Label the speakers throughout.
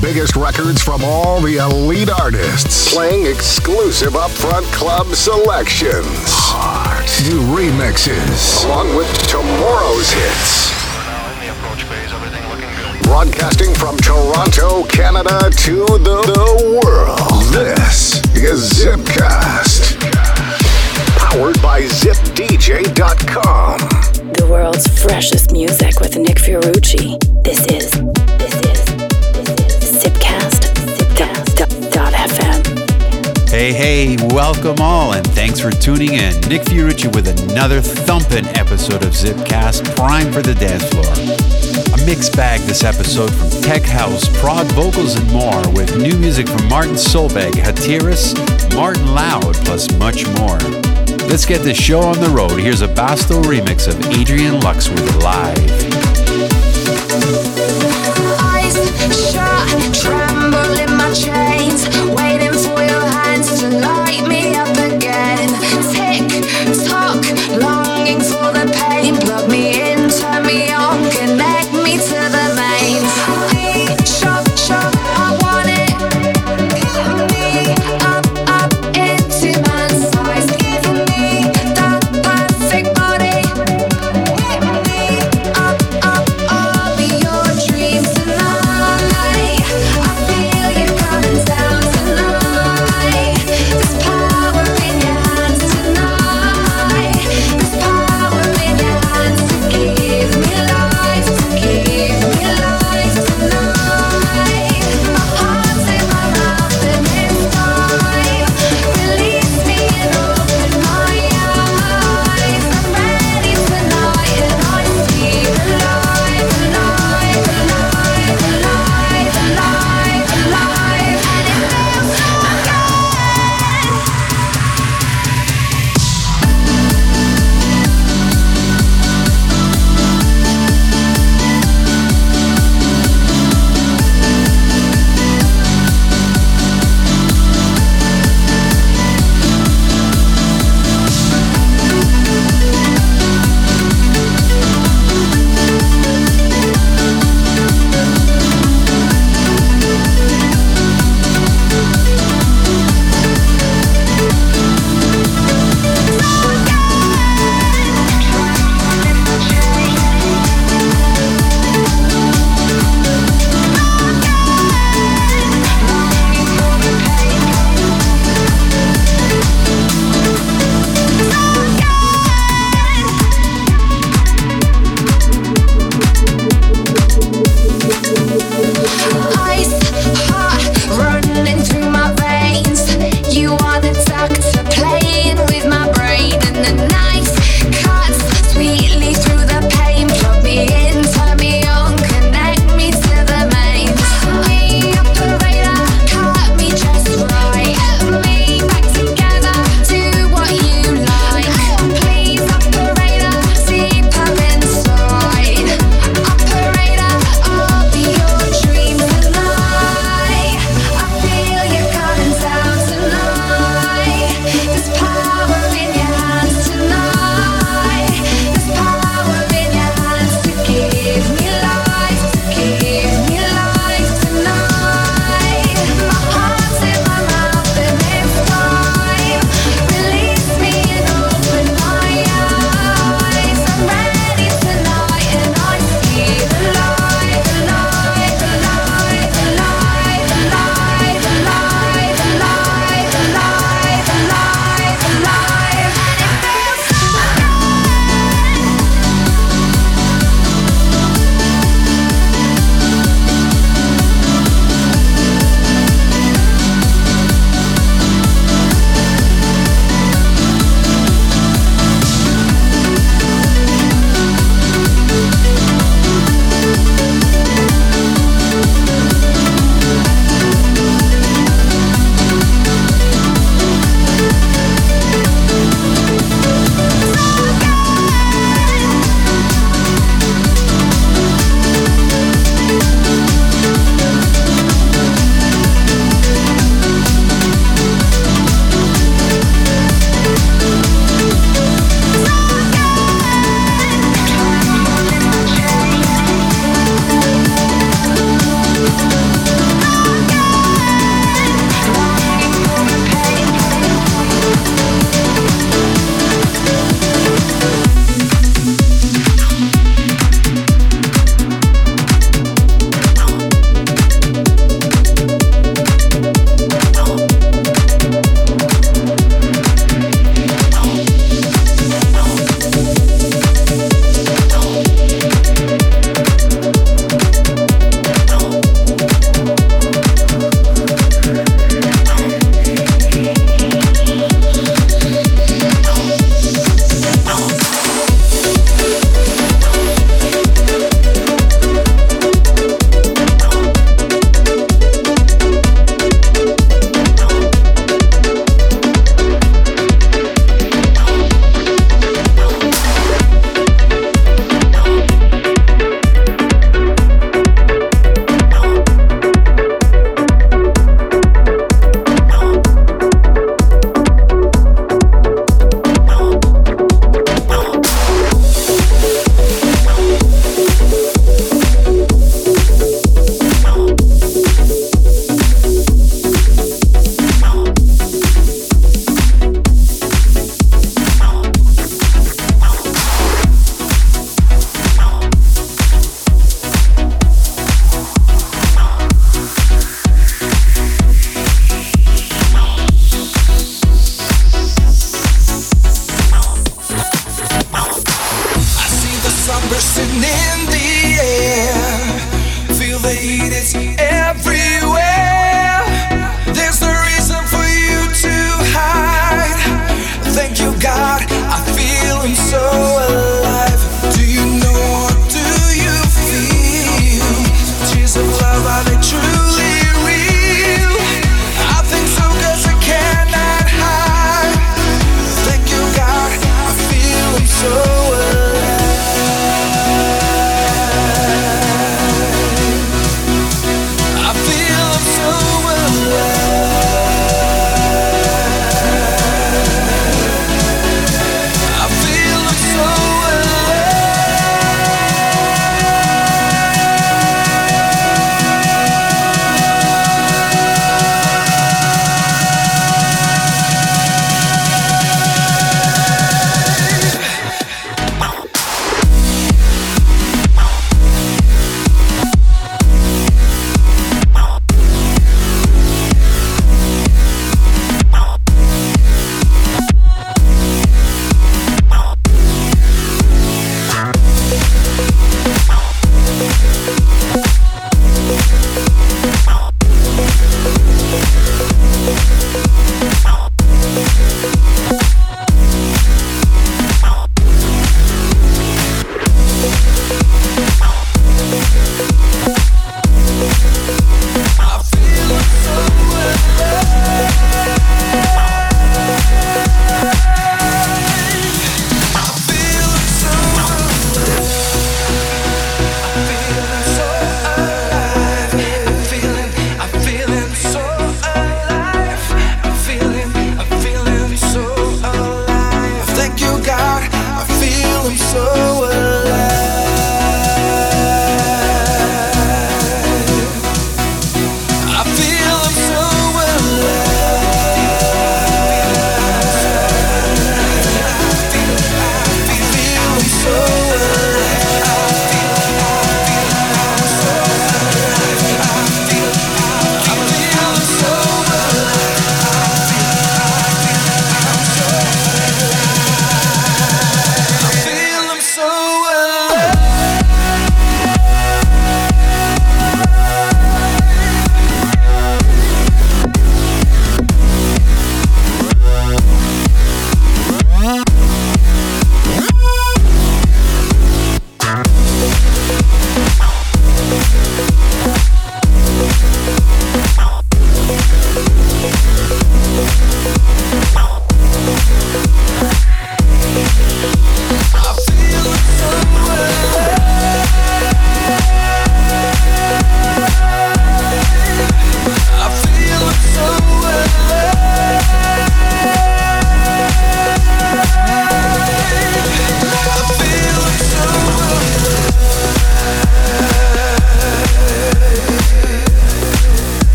Speaker 1: biggest records from all the elite artists, playing exclusive upfront club selections. Hot new remixes, along with tomorrow's hits. Broadcasting from Toronto, Canada to the, the world. This is Zipcast. Powered by ZipDJ.com.
Speaker 2: The world's freshest music with Nick Fiorucci. This is, this is,
Speaker 3: Hey, hey, welcome all, and thanks for tuning in. Nick Fiorucci with another thumping episode of Zipcast, prime for the dance floor. A mixed bag this episode from tech house, prog vocals, and more, with new music from Martin Solveig, Hatiras, Martin Loud, plus much more. Let's get this show on the road. Here's a Basto remix of Adrian Lux with Live.
Speaker 4: Eyes shut, tremble in my chains,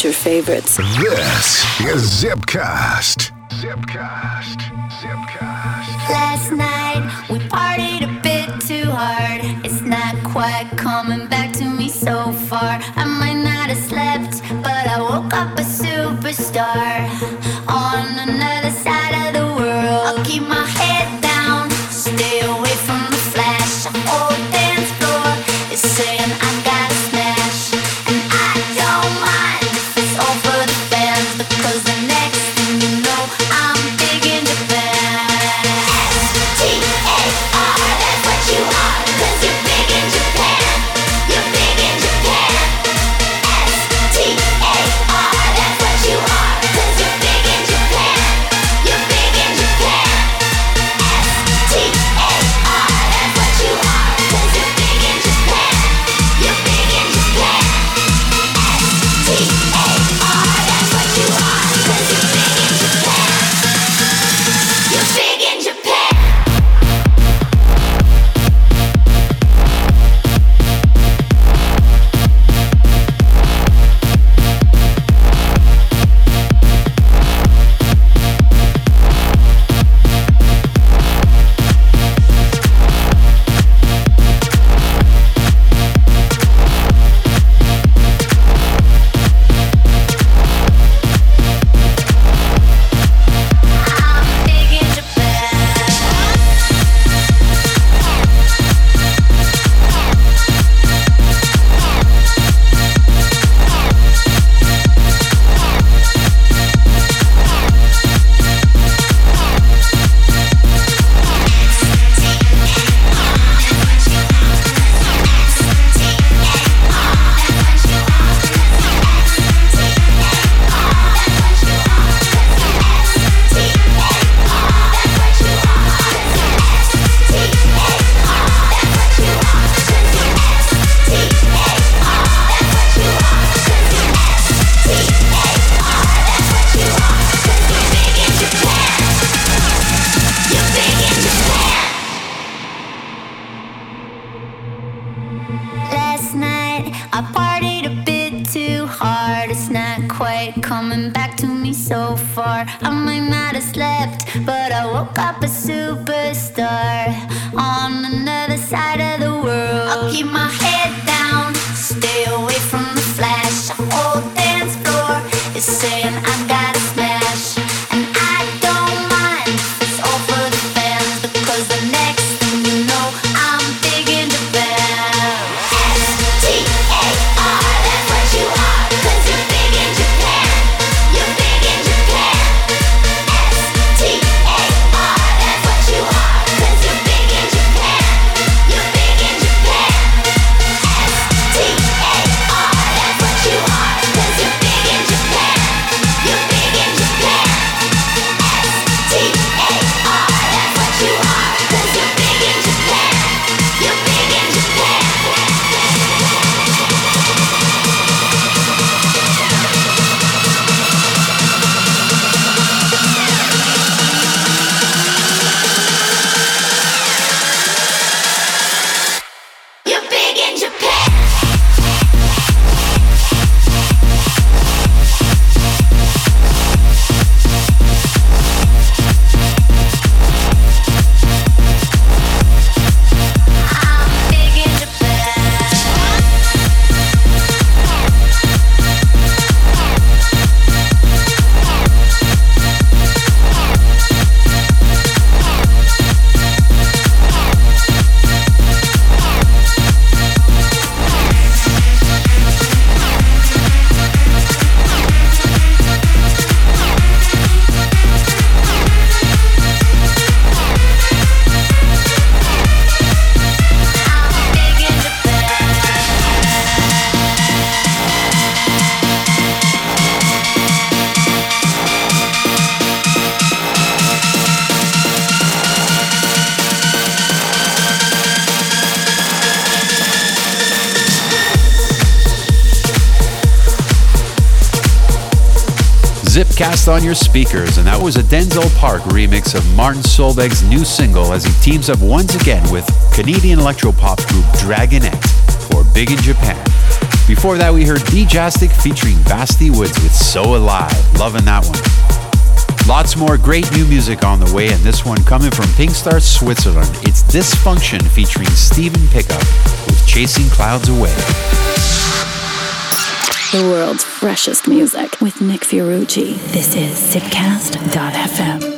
Speaker 2: future favorites.
Speaker 1: This is Zipcast. Zipcast. Zipcast.
Speaker 5: Last night we partied a bit too hard. It's not quite coming back to me so far. I might not have slept, but I woke up. blast on
Speaker 3: your speakers, and that was a Denzal Park remix of Martin Solveig's new single as he teams up once again with Canadian electropop group Dragonette for Big in Japan. Before that, we heard DJastic featuring Basti Woods with So Alive. Loving that one. Lots more great new music on the way, and this one coming from Pink Star Switzerland. It's Dysfunction featuring Steven Pickup with Chasing Clouds Away.
Speaker 2: The world's freshest music with Nick Fiorucci. This is Zipcast.fm.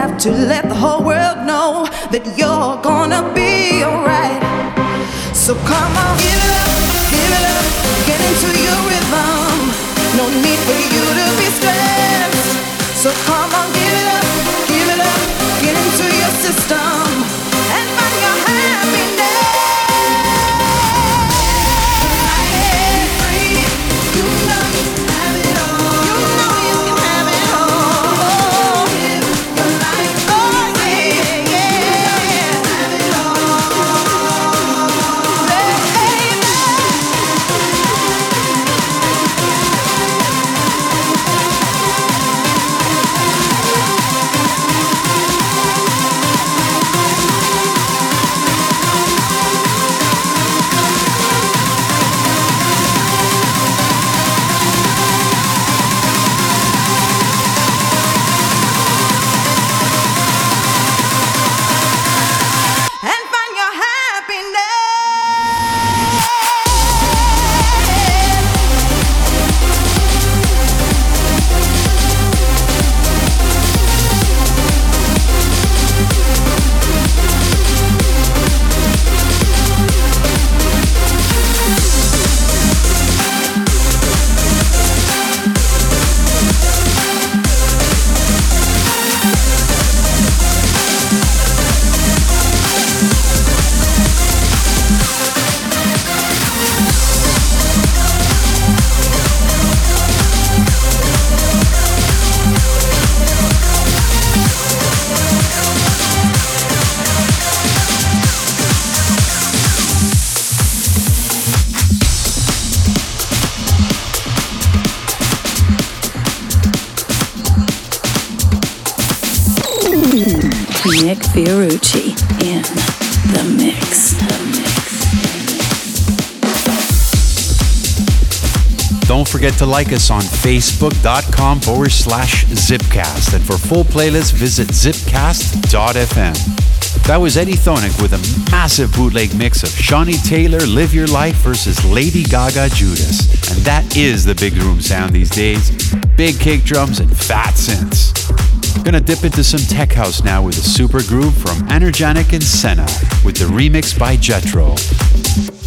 Speaker 6: have to let the whole world know that you're gonna be alright. So come on, give it up, give it up, get into your rhythm. No need for you to be stressed. So come on,
Speaker 3: to like us on facebook.com forward slash zipcast. And for full playlists, visit zipcast.fm. That was Eddie Thoneick with a massive bootleg mix of Shawnee Taylor, Live Your Life versus Lady Gaga Judas. And that is the big room sound these days. Big kick drums and fat synths. Gonna dip into some tech house now with a super groove from Energenic and Senna with the remix by Jetro.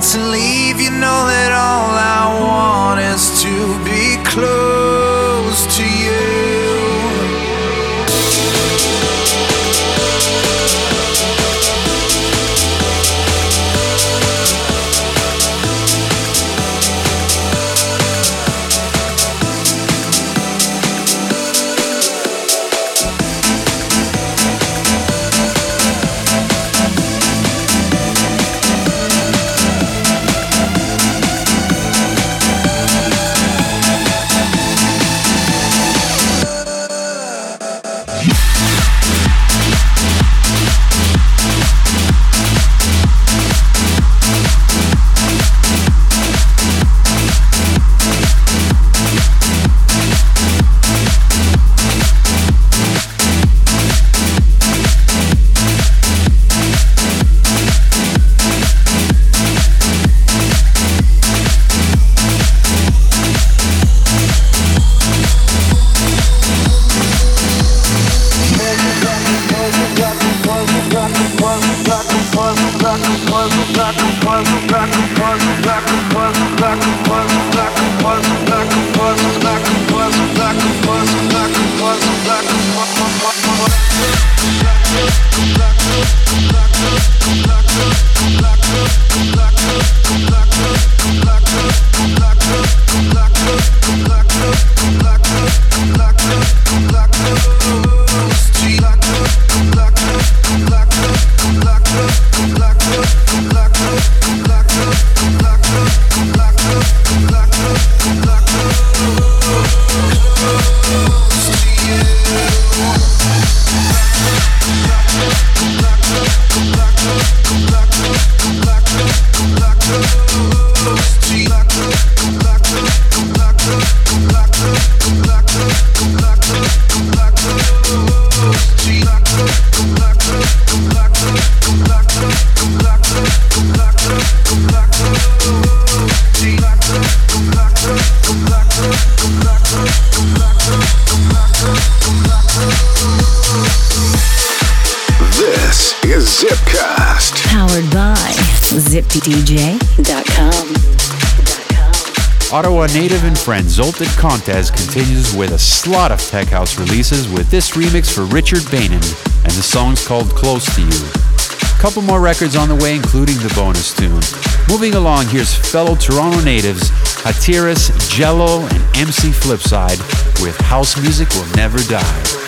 Speaker 3: Ottawa native and friend Zoltan Kontes continues with a slot of tech house releases with this remix for Richard Beynon, and the song's called Close to You. Couple more records on the way, including the bonus tune. Moving along, here's fellow Toronto natives Hatiras, Jello, and MC Flipside with House Music Will Never Die.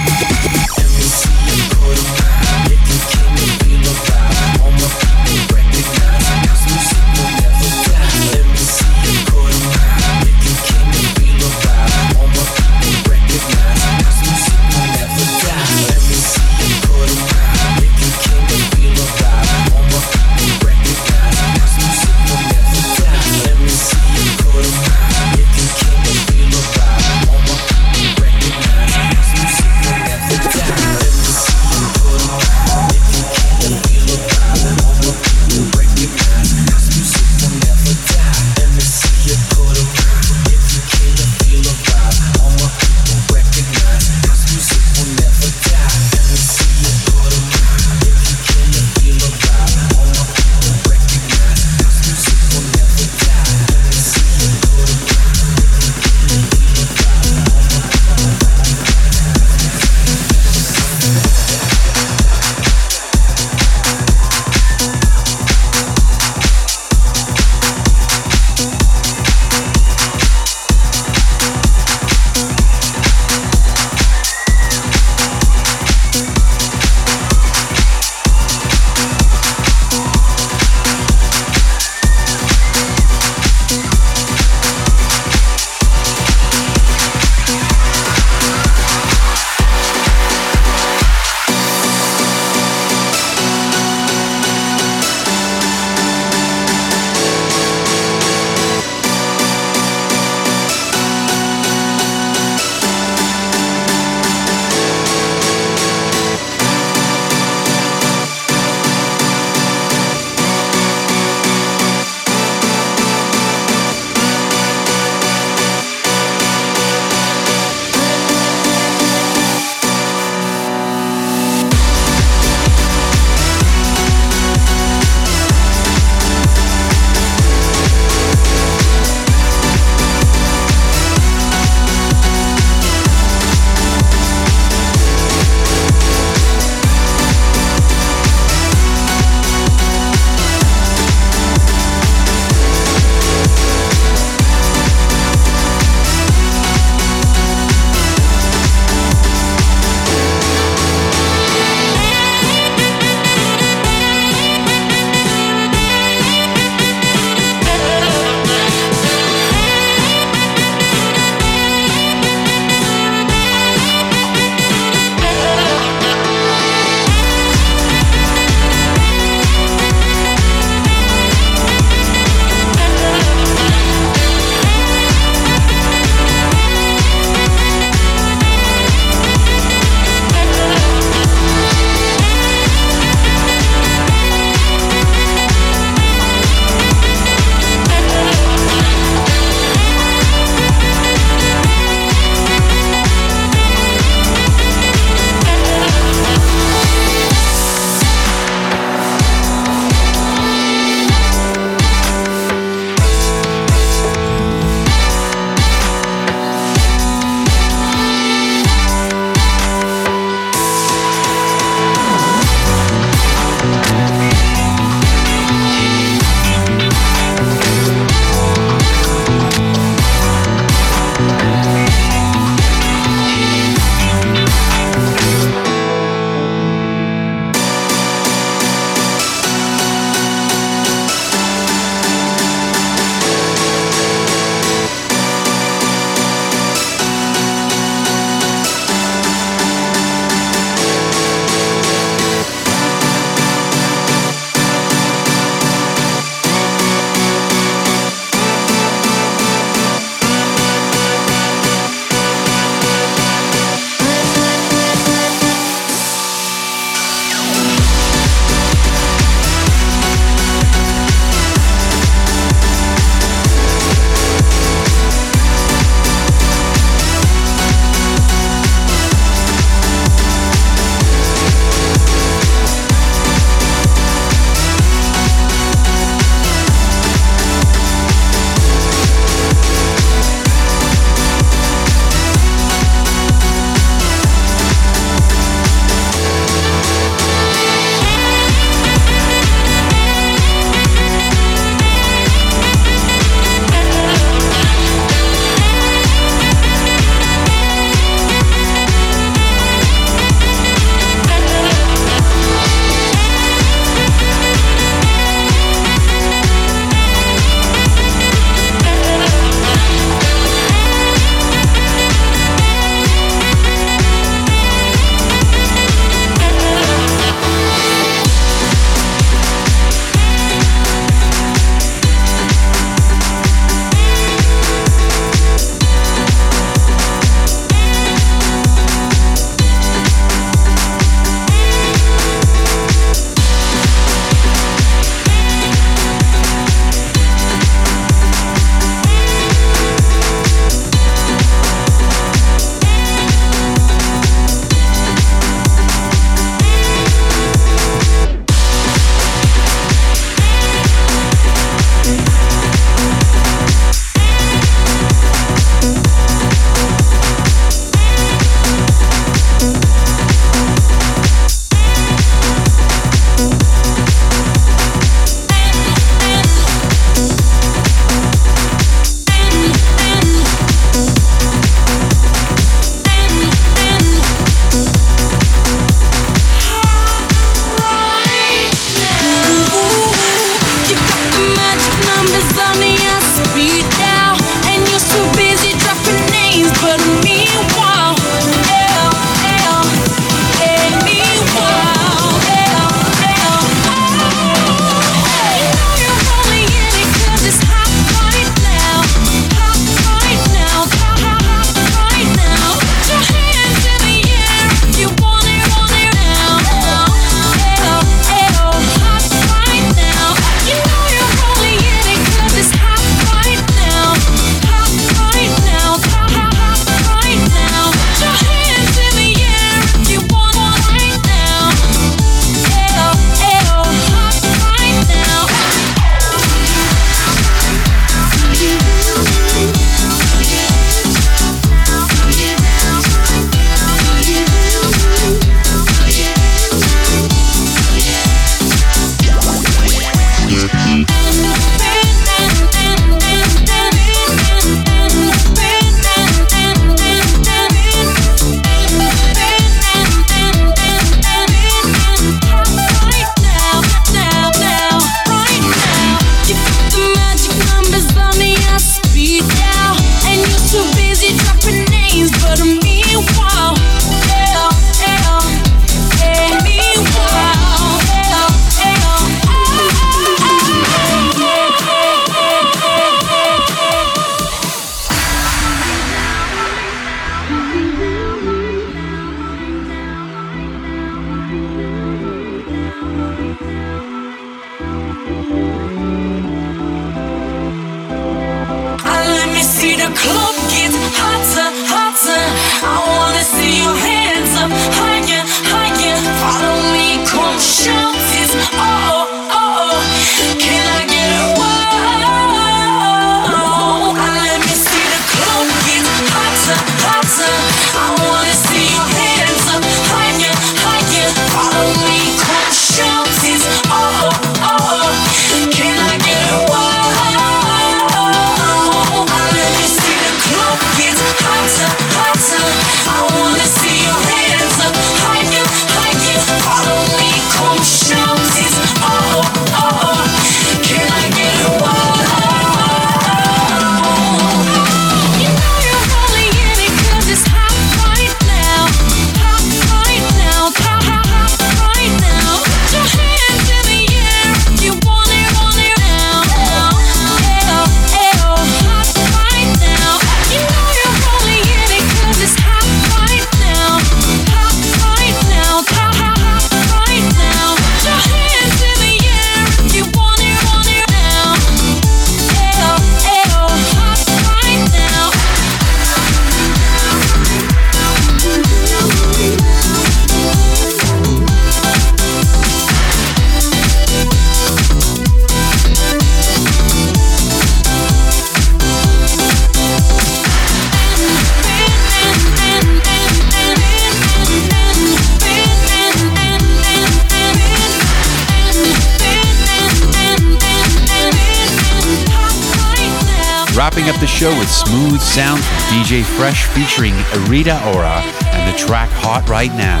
Speaker 3: Show with smooth sound from DJ Fresh featuring Rita Ora and the track Hot Right Now.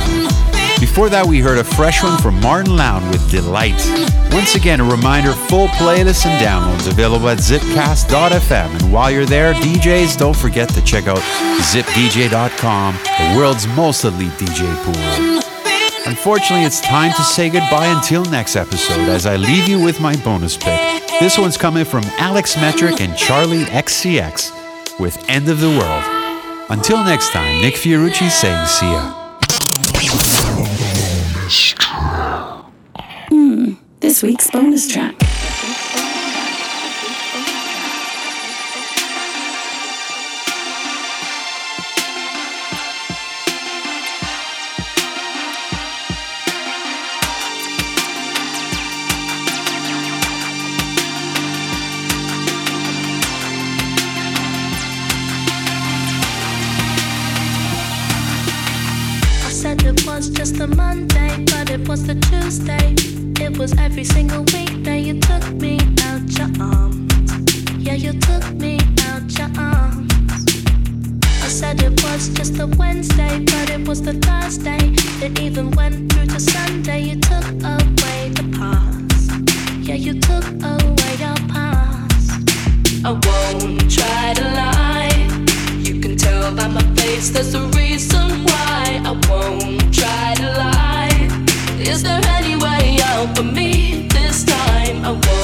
Speaker 3: Before that, we heard a fresh one from Martin Lown with Delight. Once again, a reminder full playlists and downloads available at zipcast.fm. And while you're there, DJs, don't forget to check out zipdj.com, the world's most elite DJ pool. Unfortunately, it's time to say goodbye until next episode as I leave you with my bonus pick. This one's coming from Alex Metric and Charli XCX with End of the World. Until next time, Nick Fiorucci saying see ya.
Speaker 7: Hmm, this week's bonus track. Is there any way out for me this time? I won't.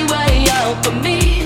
Speaker 7: for me.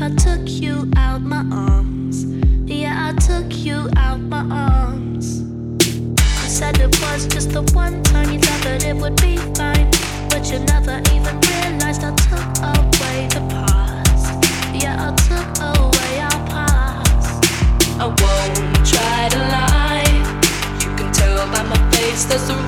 Speaker 7: I took you out my arms. Yeah, I took you out my arms. I said it was just the one time you thought that it would be fine. But you never even realized I took away the past. Yeah, I took away our past. I won't try to lie. You can tell by my face
Speaker 1: that's the